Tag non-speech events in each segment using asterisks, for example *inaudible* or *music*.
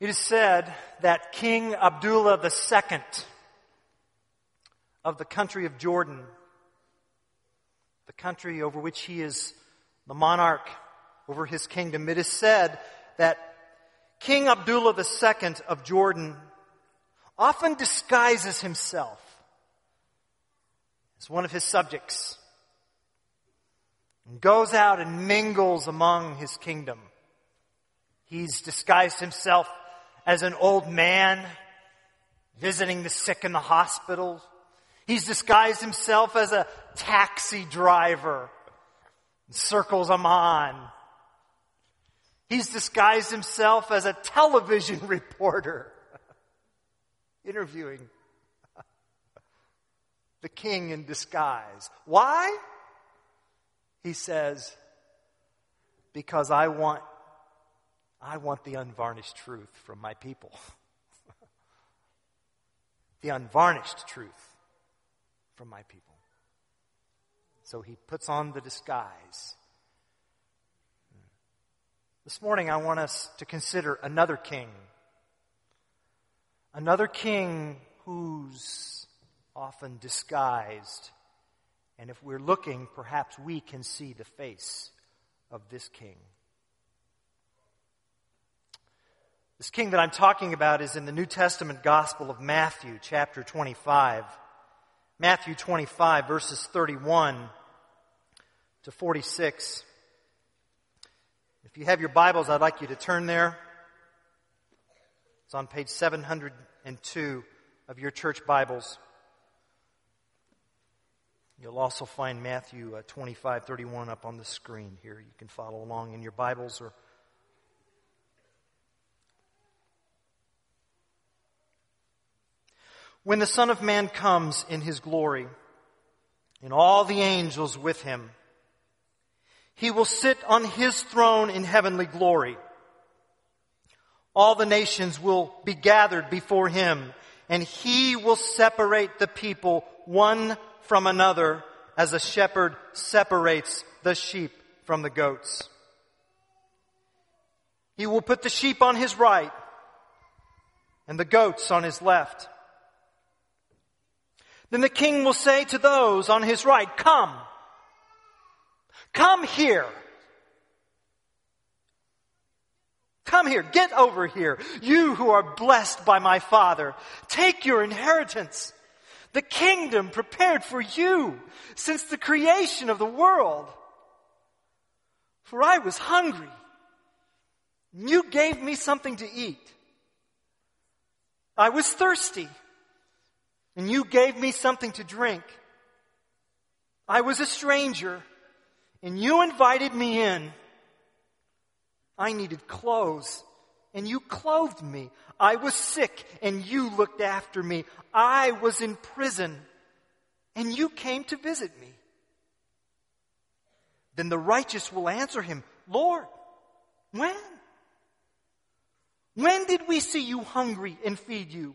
It is said that King Abdullah II of the country of Jordan, the country over which he is the monarch over his kingdom, it is said that King Abdullah II of Jordan often disguises himself as one of his subjects and goes out and mingles among his kingdom. He's disguised himself as an old man visiting the sick in the hospital. He's disguised himself as a taxi driver and circles Amman. He's disguised himself as a television *laughs* reporter interviewing *laughs* the king in disguise. Why? He says, because I want I want the unvarnished truth from my people. *laughs* the unvarnished truth from my people. So he puts on the disguise. This morning, I want us to consider another king. Another king who's often disguised. And if we're looking, perhaps we can see the face of this king. This king that I'm talking about is in the New Testament Gospel of Matthew, chapter 25. Matthew 25, verses 31 to 46. If you have your Bibles, I'd like you to turn there. It's on page 702 of your church Bibles. You'll also find Matthew uh, 25, 31 up on the screen here. You can follow along in your Bibles or When the Son of Man comes in his glory, and all the angels with him, he will sit on his throne in heavenly glory. All the nations will be gathered before him, and he will separate the people one from another as a shepherd separates the sheep from the goats. He will put the sheep on his right and the goats on his left. Then the king will say to those on his right, come, come here. Come here, get over here. You who are blessed by my father, take your inheritance. The kingdom prepared for you since the creation of the world. For I was hungry. and You gave me something to eat. I was thirsty and you gave me something to drink. I was a stranger, and you invited me in. I needed clothes, and you clothed me. I was sick, and you looked after me. I was in prison, and you came to visit me. Then the righteous will answer him, Lord, when? When did we see you hungry and feed you?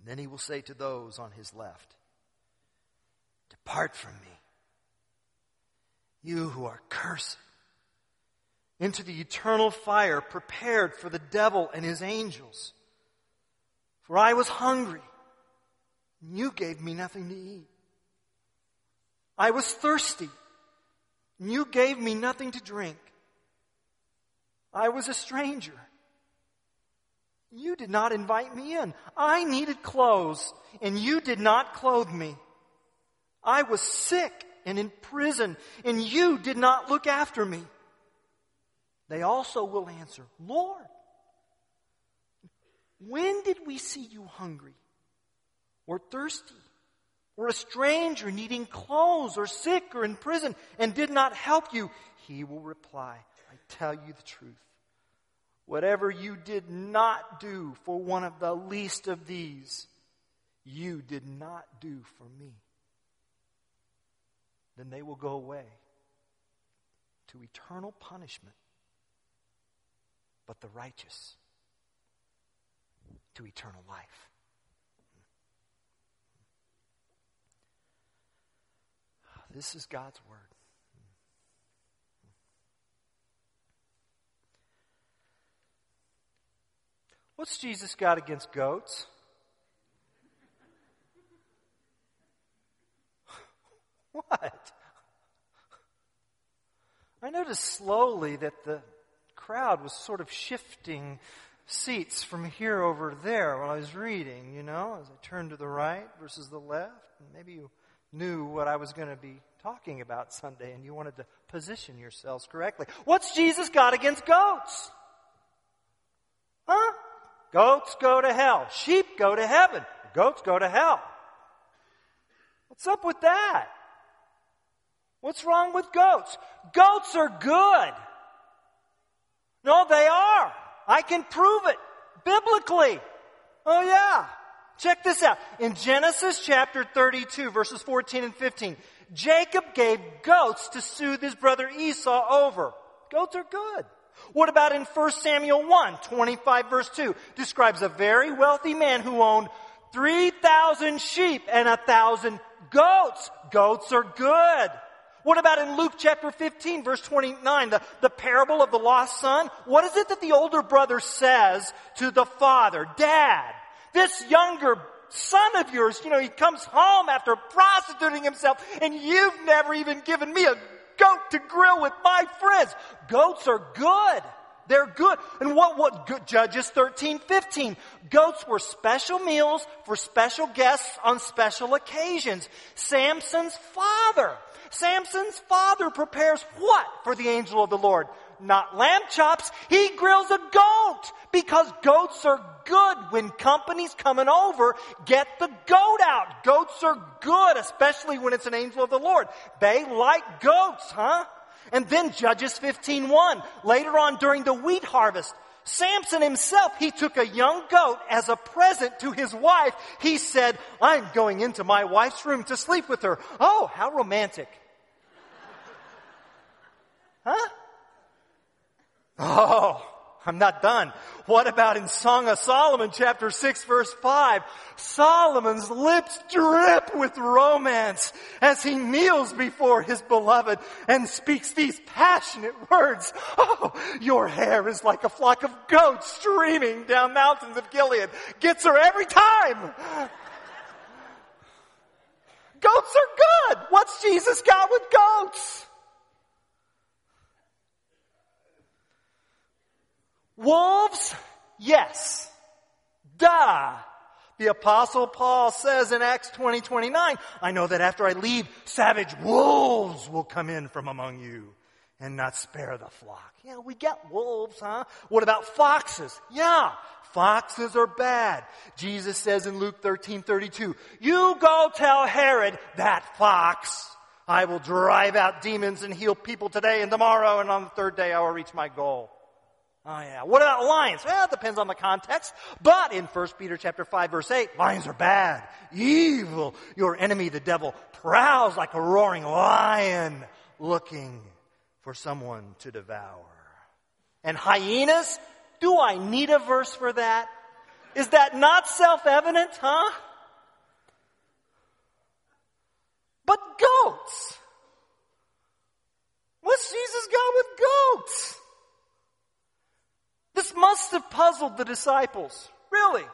And then he will say to those on his left, Depart from me, you who are cursed, into the eternal fire prepared for the devil and his angels. For I was hungry, and you gave me nothing to eat. I was thirsty, and you gave me nothing to drink. I was a stranger you did not invite me in. I needed clothes, and you did not clothe me. I was sick and in prison, and you did not look after me. They also will answer, Lord, when did we see you hungry or thirsty or a stranger needing clothes or sick or in prison and did not help you? He will reply, I tell you the truth. Whatever you did not do for one of the least of these, you did not do for me. Then they will go away to eternal punishment, but the righteous to eternal life. This is God's word. What's Jesus got against goats? *laughs* what? I noticed slowly that the crowd was sort of shifting seats from here over there while I was reading, you know, as I turned to the right versus the left. Maybe you knew what I was going to be talking about Sunday and you wanted to position yourselves correctly. What's Jesus got against goats? Goats go to hell. Sheep go to heaven. Goats go to hell. What's up with that? What's wrong with goats? Goats are good. No, they are. I can prove it biblically. Oh yeah. Check this out. In Genesis chapter 32 verses 14 and 15, Jacob gave goats to soothe his brother Esau over. Goats are good. What about in 1 Samuel 1, 25 verse 2, describes a very wealthy man who owned 3,000 sheep and a thousand goats. Goats are good. What about in Luke chapter 15 verse 29, the, the parable of the lost son? What is it that the older brother says to the father? Dad, this younger son of yours, you know, he comes home after prostituting himself and you've never even given me a goat to grill with my friends. Goats are good. They're good. And what, what, good, Judges 13, 15. Goats were special meals for special guests on special occasions. Samson's father Samson's father prepares what for the angel of the Lord? Not lamb chops. He grills a goat because goats are good. When company's coming over, get the goat out. Goats are good, especially when it's an angel of the Lord. They like goats, huh? And then Judges 15:1. Later on during the wheat harvest, Samson himself, he took a young goat as a present to his wife. He said, I'm going into my wife's room to sleep with her. Oh, how romantic. Huh? Oh, I'm not done. What about in Song of Solomon chapter 6 verse 5? Solomon's lips drip with romance as he kneels before his beloved and speaks these passionate words. Oh, your hair is like a flock of goats streaming down mountains of Gilead. Gets her every time. Goats are good. What's Jesus got with goats? Wolves? Yes. Duh. The apostle Paul says in Acts 20, 29, I know that after I leave, savage wolves will come in from among you and not spare the flock. Yeah, we get wolves, huh? What about foxes? Yeah, foxes are bad. Jesus says in Luke 13, 32, you go tell Herod that fox, I will drive out demons and heal people today and tomorrow and on the third day I will reach my goal. Oh yeah. What about lions? Well, it depends on the context. But in 1 Peter chapter 5 verse 8, lions are bad, evil. Your enemy, the devil, prowls like a roaring lion looking for someone to devour. And hyenas? Do I need a verse for that? Is that not self-evident, huh? But goats. What's Jesus got with goats? This must have puzzled the disciples. Really.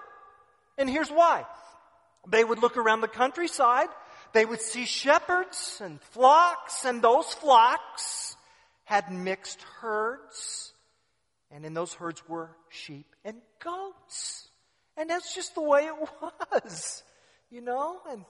And here's why. They would look around the countryside. They would see shepherds and flocks, and those flocks had mixed herds. And in those herds were sheep and goats. And that's just the way it *laughs* was, you know? And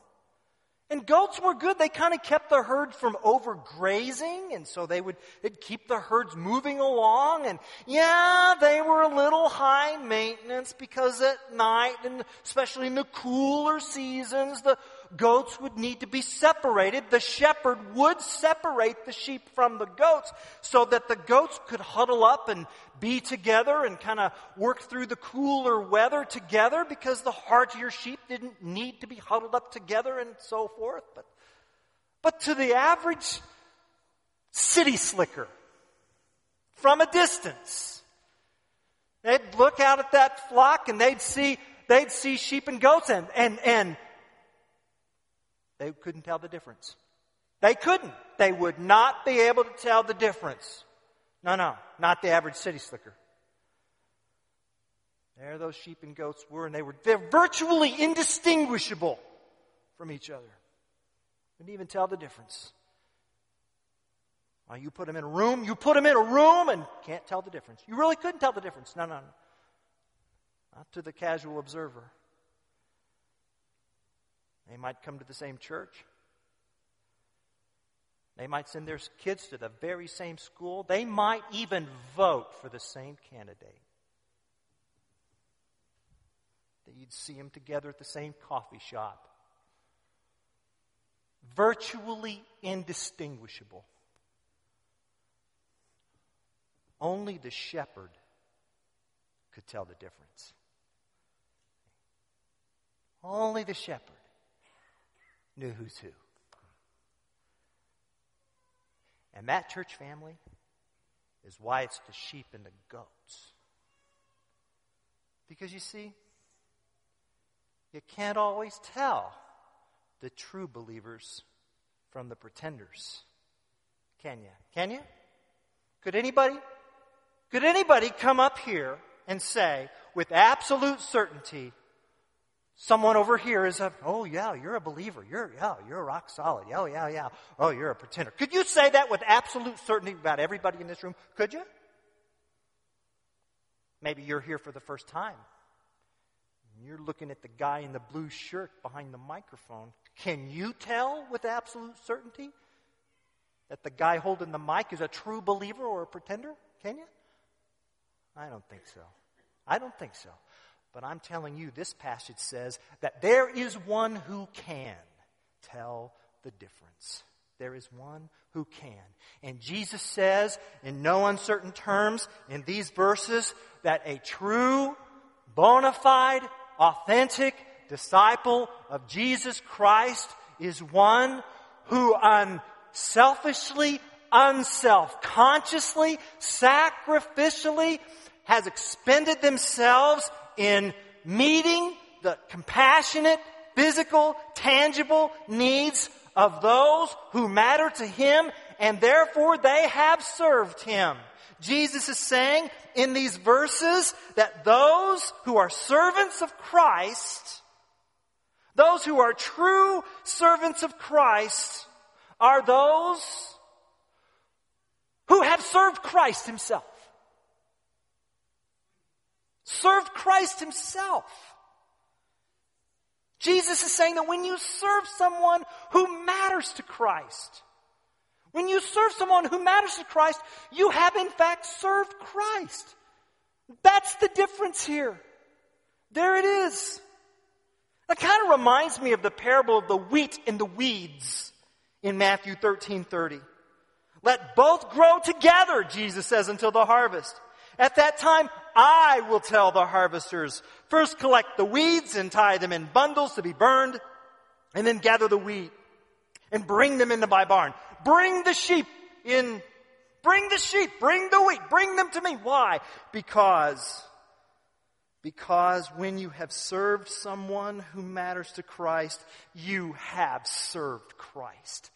and goats were good. They kind of kept the herd from overgrazing, and so they would keep the herds moving along. And yeah, they were a little high maintenance because at night, and especially in the cooler seasons, the goats would need to be separated. The shepherd would separate the sheep from the goats so that the goats could huddle up and be together and kind of work through the cooler weather together because the heartier sheep didn't need to be huddled up together and so forth. But, but to the average city slicker, from a distance, they'd look out at that flock and they'd see, they'd see sheep and goats and, and, and they couldn't tell the difference. They couldn't. They would not be able to tell the difference. No, no, not the average city slicker. There those sheep and goats were, and they were they're virtually indistinguishable from each other. Couldn't even tell the difference. Well, you put them in a room, you put them in a room and can't tell the difference. You really couldn't tell the difference. No, no, no. Not to the casual observer. They might come to the same church. They might send their kids to the very same school. They might even vote for the same candidate. That you'd see them together at the same coffee shop. Virtually indistinguishable. Only the shepherd could tell the difference. Only the shepherd knew who's who. And that church family is why it's the sheep and the goats. Because you see, you can't always tell the true believers from the pretenders. Can you? Can you? Could anybody? Could anybody come up here and say with absolute certainty, Someone over here is a, oh yeah, you're a believer. You're, yeah, you're rock solid. Oh yeah, yeah. Oh, you're a pretender. Could you say that with absolute certainty about everybody in this room? Could you? Maybe you're here for the first time. You're looking at the guy in the blue shirt behind the microphone. Can you tell with absolute certainty that the guy holding the mic is a true believer or a pretender? Can you? I don't think so. I don't think so. But I'm telling you, this passage says that there is one who can tell the difference. There is one who can. And Jesus says, in no uncertain terms, in these verses, that a true, bona fide, authentic disciple of Jesus Christ is one who unselfishly, unself consciously, sacrificially has expended themselves in meeting the compassionate, physical, tangible needs of those who matter to him, and therefore they have served him. Jesus is saying in these verses that those who are servants of Christ, those who are true servants of Christ, are those who have served Christ himself served Christ himself. Jesus is saying that when you serve someone who matters to Christ, when you serve someone who matters to Christ, you have in fact served Christ. That's the difference here. There it is. That kind of reminds me of the parable of the wheat and the weeds in Matthew 13 30. Let both grow together, Jesus says, until the harvest. At that time, I will tell the harvesters, first collect the weeds and tie them in bundles to be burned, and then gather the wheat and bring them into my barn. Bring the sheep in, bring the sheep, bring the wheat, bring them to me. Why? Because, because when you have served someone who matters to Christ, you have served Christ.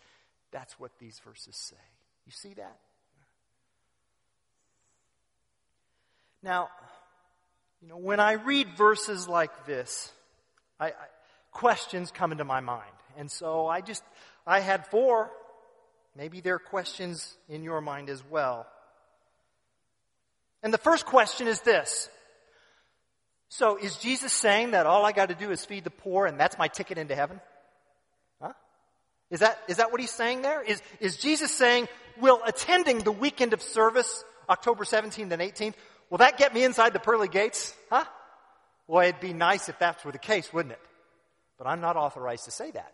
That's what these verses say. You see that? Now, you know, when I read verses like this, I, I, questions come into my mind. And so I just, I had four. Maybe there are questions in your mind as well. And the first question is this. So is Jesus saying that all I got to do is feed the poor and that's my ticket into heaven? Huh? Is that, is that what he's saying there? Is, is Jesus saying, will attending the weekend of service, October 17th and 18th, Will that get me inside the pearly gates? Huh? Well, it'd be nice if that were the case, wouldn't it? But I'm not authorized to say that.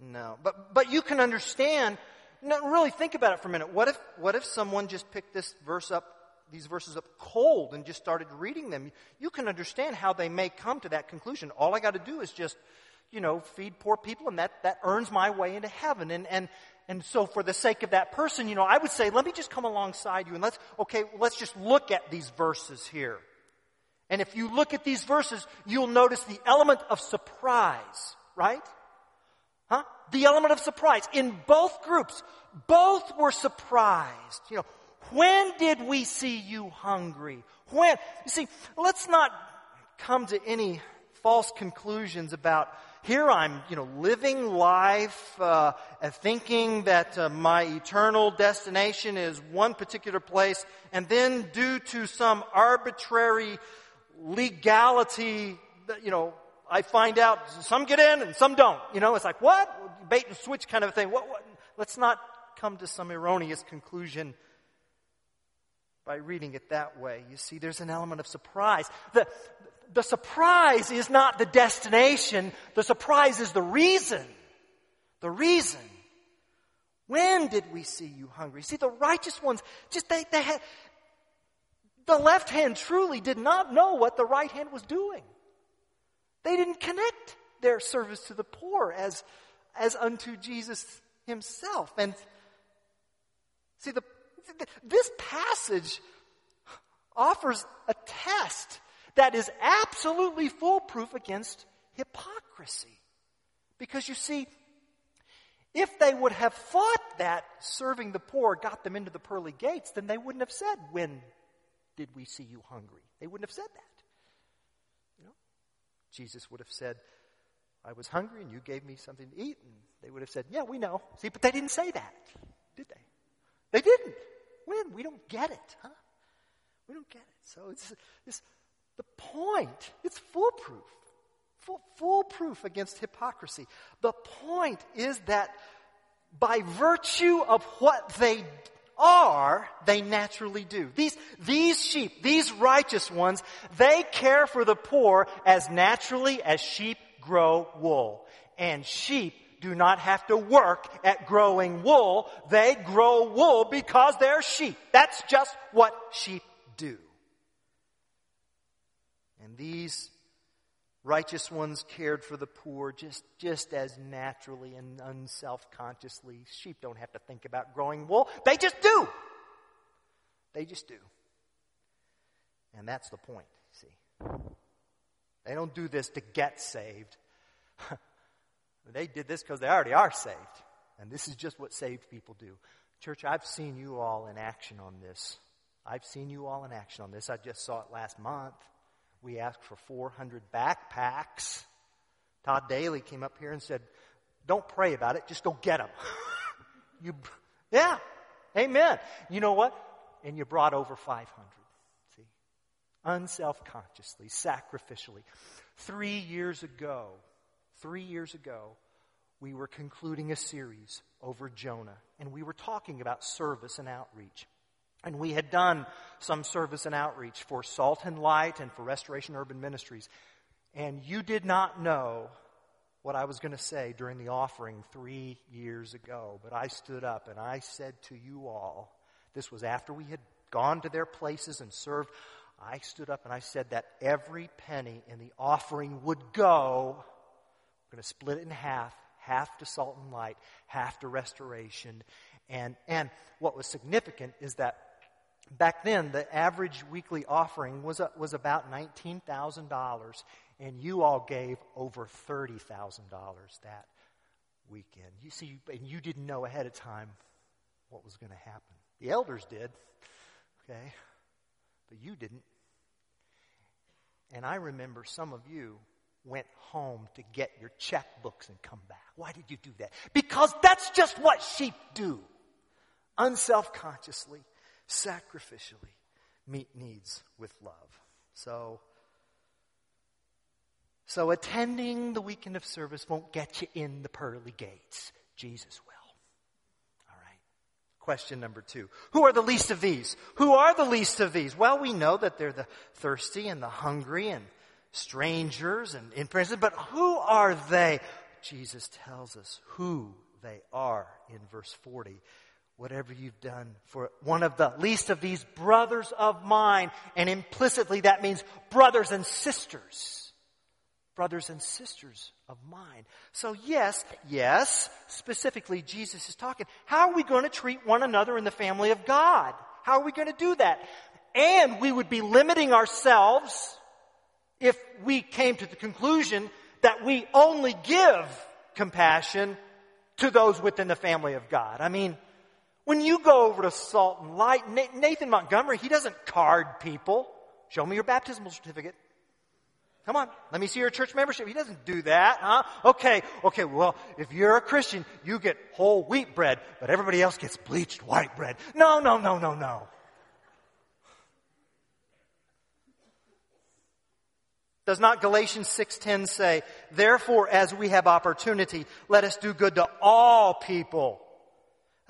No. But, but you can understand, no, really think about it for a minute. What if, what if someone just picked this verse up, these verses up cold and just started reading them? You can understand how they may come to that conclusion. All I got to do is just, you know, feed poor people and that, that earns my way into heaven. And, and, and so for the sake of that person, you know, I would say, let me just come alongside you and let's, okay, let's just look at these verses here. And if you look at these verses, you'll notice the element of surprise, right? Huh? The element of surprise. In both groups, both were surprised. You know, when did we see you hungry? When? You see, let's not come to any false conclusions about here I'm, you know, living life uh, and thinking that uh, my eternal destination is one particular place, and then due to some arbitrary legality, you know, I find out some get in and some don't. You know, it's like, what? Bait and switch kind of thing. What, what? Let's not come to some erroneous conclusion by reading it that way. You see, there's an element of surprise. The, the surprise is not the destination, the surprise is the reason. The reason. When did we see you hungry? See, the righteous ones, just they, they had, the left hand truly did not know what the right hand was doing. They didn't connect their service to the poor as, as unto Jesus himself. And see, the, this passage offers a test that is absolutely foolproof against hypocrisy. Because you see, if they would have thought that serving the poor got them into the pearly gates, then they wouldn't have said, When did we see you hungry? They wouldn't have said that. Jesus would have said, I was hungry and you gave me something to eat. And they would have said, Yeah, we know. See, but they didn't say that, did they? They didn't. When? We don't get it, huh? We don't get it. So it's, it's the point. It's foolproof. Foolproof against hypocrisy. The point is that by virtue of what they are, they naturally do. These, these sheep, these righteous ones, they care for the poor as naturally as sheep grow wool. And sheep do not have to work at growing wool. They grow wool because they're sheep. That's just what sheep do. And these Righteous ones cared for the poor just, just as naturally and unself-consciously. Sheep don't have to think about growing wool. They just do. They just do. And that's the point, see. They don't do this to get saved. *laughs* they did this because they already are saved. And this is just what saved people do. Church, I've seen you all in action on this. I've seen you all in action on this. I just saw it last month. We asked for 400 backpacks. Todd Daly came up here and said, Don't pray about it, just go get them. *laughs* you, yeah, amen. You know what? And you brought over 500. See? Unself consciously, sacrificially. Three years ago, three years ago, we were concluding a series over Jonah, and we were talking about service and outreach. And we had done some service and outreach for Salt and Light and for Restoration Urban Ministries. And you did not know what I was going to say during the offering three years ago. But I stood up and I said to you all, this was after we had gone to their places and served. I stood up and I said that every penny in the offering would go. We're going to split it in half half to salt and light, half to restoration. And, and what was significant is that Back then, the average weekly offering was, uh, was about $19,000, and you all gave over $30,000 that weekend. You see, and you didn't know ahead of time what was going to happen. The elders did, okay, but you didn't. And I remember some of you went home to get your checkbooks and come back. Why did you do that? Because that's just what sheep do, unself consciously sacrificially meet needs with love. So, so attending the weekend of service won't get you in the pearly gates. Jesus will. All right? Question number two. Who are the least of these? Who are the least of these? Well, we know that they're the thirsty and the hungry and strangers and in prison, but who are they? Jesus tells us who they are in verse 40. Whatever you've done for one of the least of these brothers of mine, and implicitly that means brothers and sisters. Brothers and sisters of mine. So yes, yes, specifically Jesus is talking. How are we going to treat one another in the family of God? How are we going to do that? And we would be limiting ourselves if we came to the conclusion that we only give compassion to those within the family of God. I mean, when you go over to Salt and Light, Nathan Montgomery, he doesn't card people. Show me your baptismal certificate. Come on, let me see your church membership. He doesn't do that, huh? Okay, okay, well, if you're a Christian, you get whole wheat bread, but everybody else gets bleached white bread. No, no, no, no, no. Does not Galatians 6:10 say, "Therefore as we have opportunity, let us do good to all people,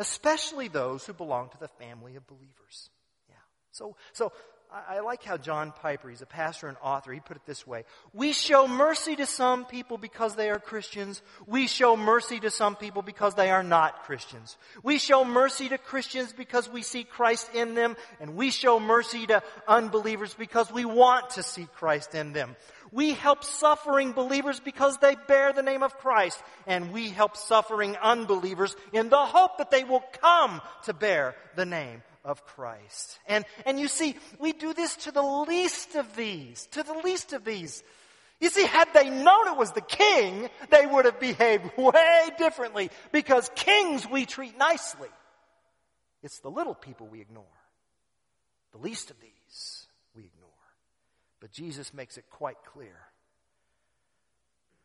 especially those who belong to the family of believers." Yeah. So so I, I like how John Piper, he's a pastor and author, he put it this way. We show mercy to some people because they are Christians. We show mercy to some people because they are not Christians. We show mercy to Christians because we see Christ in them, and we show mercy to unbelievers because we want to see Christ in them. We help suffering believers because they bear the name of Christ, and we help suffering unbelievers in the hope that they will come to bear the name of Christ. And, and you see, we do this to the least of these, to the least of these. You see, had they known it was the king, they would have behaved *laughs* way differently because kings we treat nicely. It's the little people we ignore. The least of these. But Jesus makes it quite clear.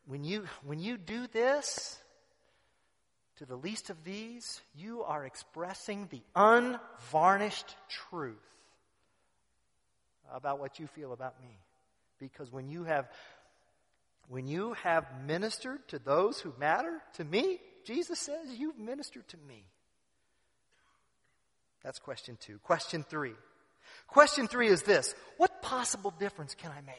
When you, when you do this, to the least of these, you are expressing the unvarnished truth about what you feel about me. Because when you have when you have ministered to those who matter to me, Jesus says you've ministered to me. That's question 2. Question 3. Question 3 is this, what possible difference can I make?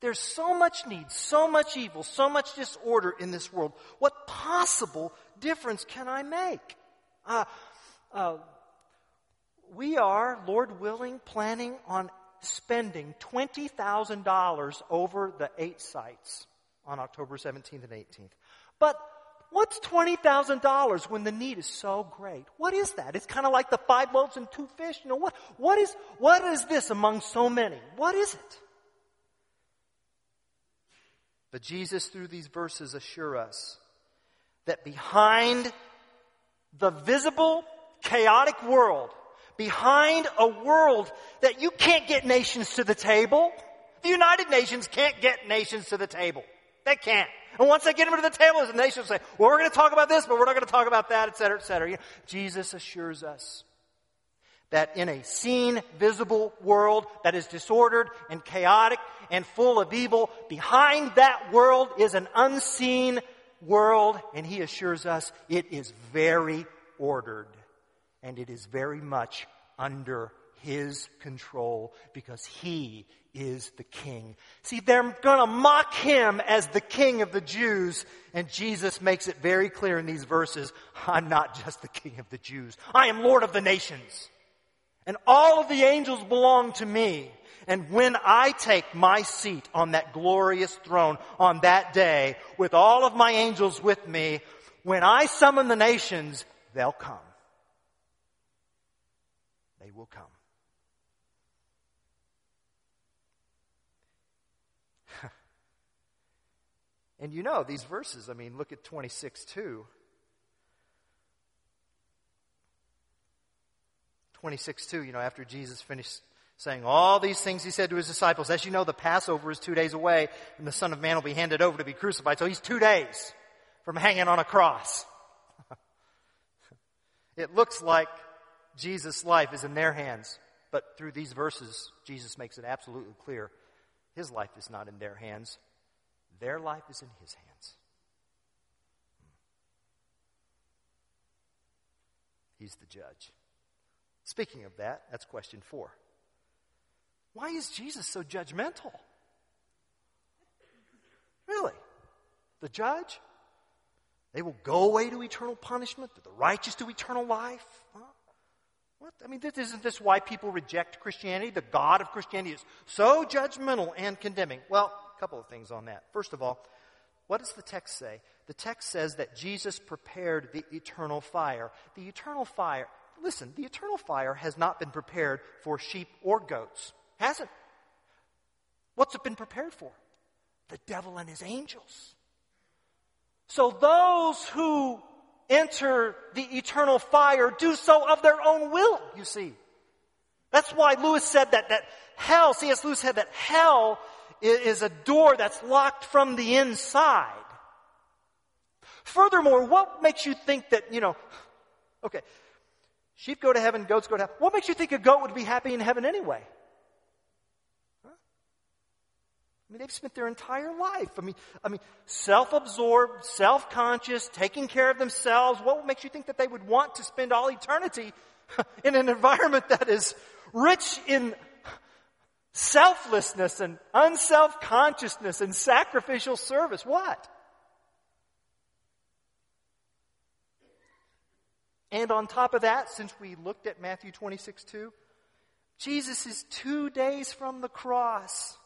There's so much need, so much evil, so much disorder in this world. What possible difference can I make? Uh, uh, we are, Lord willing, planning on spending $20,000 over the eight sites on October 17th and 18th. But what's $20,000 when the need is so great? What is that? It's kind of like the five loaves and two fish. You know, what, what is, what is this among so many? What is it? But Jesus, through these verses, assure us that behind the visible, chaotic world, behind a world that you can't get nations to the table, the United Nations can't get nations to the table. They can't. And once they get them to the table, the nations will say, well, we're going to talk about this, but we're not going to talk about that, et cetera, et cetera. You know, Jesus assures us that in a seen, visible world that is disordered and chaotic and full of evil, behind that world is an unseen world, and he assures us it is very ordered and it is very much under his control because he is the king. See, they're gonna mock him as the king of the Jews, and Jesus makes it very clear in these verses, I'm not just the king of the Jews. I am Lord of the nations. And all of the angels belong to me. And when I take my seat on that glorious throne on that day with all of my angels with me, when I summon the nations, they'll come. They will come. And you know, these verses, I mean, look at 26 2. 26 2, you know, after Jesus finished saying all these things he said to his disciples, as you know, the Passover is two days away and the Son of Man will be handed over to be crucified. So he's two days from hanging on a cross. *laughs* it looks like Jesus' life is in their hands, but through these verses, Jesus makes it absolutely clear his life is not in their hands. Their life is in his hands. Hmm. He's the judge. Speaking of that, that's question four. Why is Jesus so judgmental? Really? The judge? They will go away to eternal punishment, the righteous to eternal life. Huh? What? I mean, this, isn't this why people reject Christianity? The God of Christianity is so judgmental and condemning. Well, couple of things on that. First of all, what does the text say? The text says that Jesus prepared the eternal fire. The eternal fire, listen, the eternal fire has not been prepared for sheep or goats. Hasn't. What's it been prepared for? The devil and his angels. So those who enter the eternal fire do so of their own will, you see. That's why Lewis said that, that hell, C.S. Lewis said that hell is a door that's locked from the inside. Furthermore, what makes you think that, you know, okay, sheep go to heaven, goats go to heaven. What makes you think a goat would be happy in heaven anyway? I mean, they've spent their entire life. I mean, I mean, self-absorbed, self-conscious, taking care of themselves. What makes you think that they would want to spend all eternity *laughs* in an environment that is rich in selflessness and unself-consciousness and sacrificial service? What? And on top of that, since we looked at Matthew 26, 2, Jesus is two days from the cross.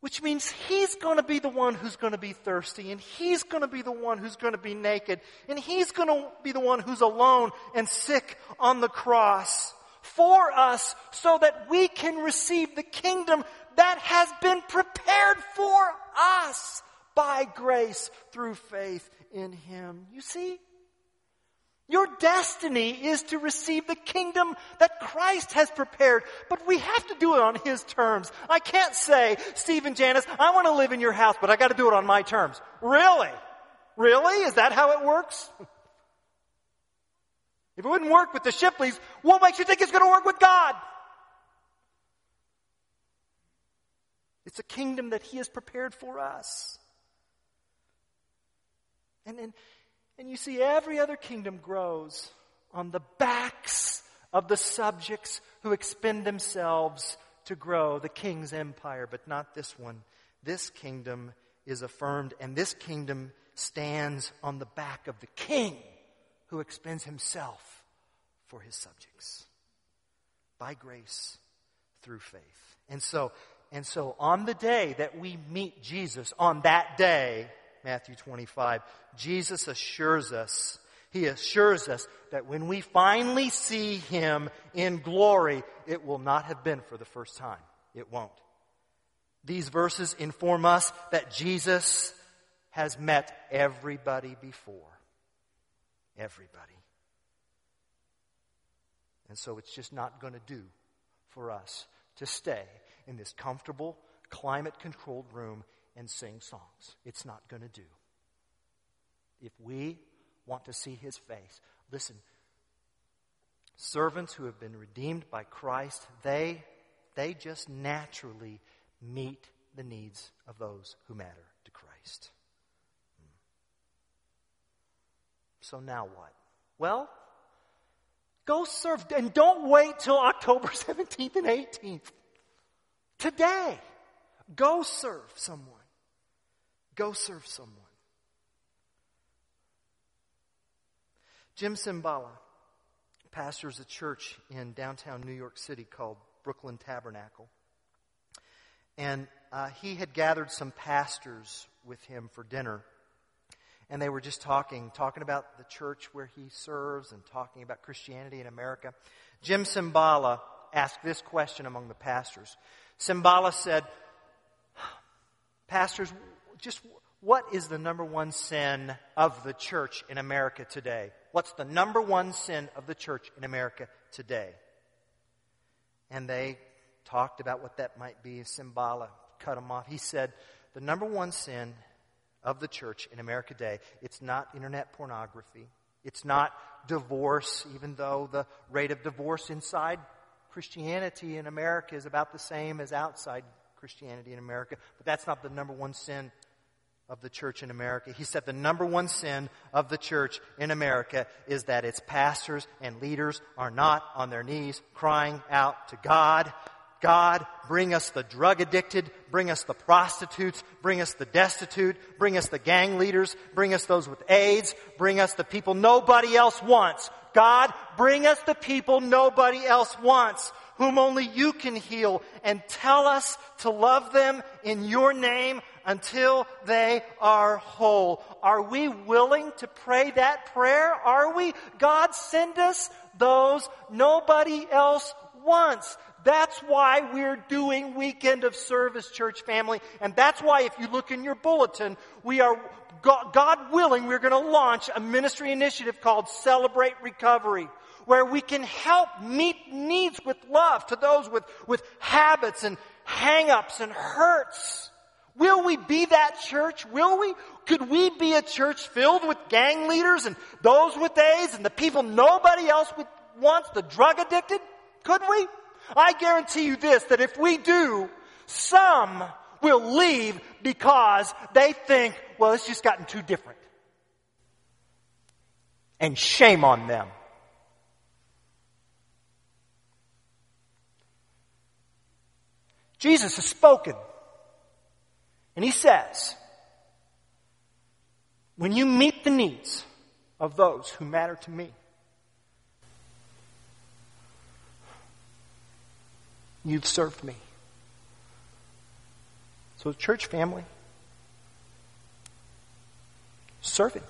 Which means he's going to be the one who's going to be thirsty, and he's going to be the one who's going to be naked, and he's going to be the one who's alone and sick on the cross for us so that we can receive the kingdom that has been prepared for us by grace through faith in him. You see? Your destiny is to receive the kingdom that Christ has prepared, but we have to do it on His terms. I can't say, Stephen Janice, I want to live in your house, but I got to do it on my terms. Really? Really? Is that how it works? *laughs* If it wouldn't work with the Shipleys, what makes you think it's going to work with God? It's a kingdom that He has prepared for us. And, and, and you see, every other kingdom grows on the backs of the subjects who expend themselves to grow the king's empire, but not this one. This kingdom is affirmed, and this kingdom stands on the back of the king who expends himself for his subjects by grace through faith. And so, and so on the day that we meet Jesus, on that day, Matthew 25, Jesus assures us, He assures us that when we finally see Him in glory, it will not have been for the first time. It won't. These verses inform us that Jesus has met everybody before. Everybody. And so it's just not going to do for us to stay in this comfortable, climate controlled room and sing songs. It's not going to do. If we want to see his face, listen, servants who have been redeemed by Christ, they, they just naturally meet the needs of those who matter to Christ. So now what? Well, go serve and don't wait till October *laughs* 17th and 18th. Today, go serve someone. Go serve someone. Jim Cymbala pastors a church in downtown New York City called Brooklyn Tabernacle. And uh, he had gathered some pastors with him for dinner. And they were just talking, talking about the church where he serves and talking about Christianity in America. Jim Cymbala asked this question among the pastors. Cymbala said, Pastors, just what is the number one sin of the church in America today? What's the number one sin of the church in America today? And they talked about what that might be. Cymbala cut him off. He said, the number one sin of the church in America today, it's not internet pornography. It's not divorce, even though the rate of divorce inside Christianity in America is about the same as outside Christianity in America. But that's not the number one sin of the church in America. He said the number one sin of the church in America is that its pastors and leaders are not on their knees crying out to God. God, bring us the drug addicted, bring us the prostitutes, bring us the destitute, bring us the gang leaders, bring us those with AIDS, bring us the people nobody else wants. God, bring us the people nobody else wants whom only you can heal, and tell us to love them in your name until they are whole. Are we willing to pray that prayer? Are we? God, send us those nobody else wants. That's why we're doing Weekend of Service, church family. And that's why, if you look in your bulletin, we are, God willing, we're going to launch a ministry initiative called Celebrate Recovery where we can help meet needs with love to those with, with habits and hang-ups and hurts. Will we be that church? Will we? Could we be a church filled with gang leaders and those with AIDS and the people nobody else would wants, the drug addicted? Could we? I guarantee you this, that if we do, some will leave because they think, well, it's just gotten too different. And shame on them. Jesus has spoken. And he says, when you meet the needs of those who matter to me, you've served me. So, church family, serve Him.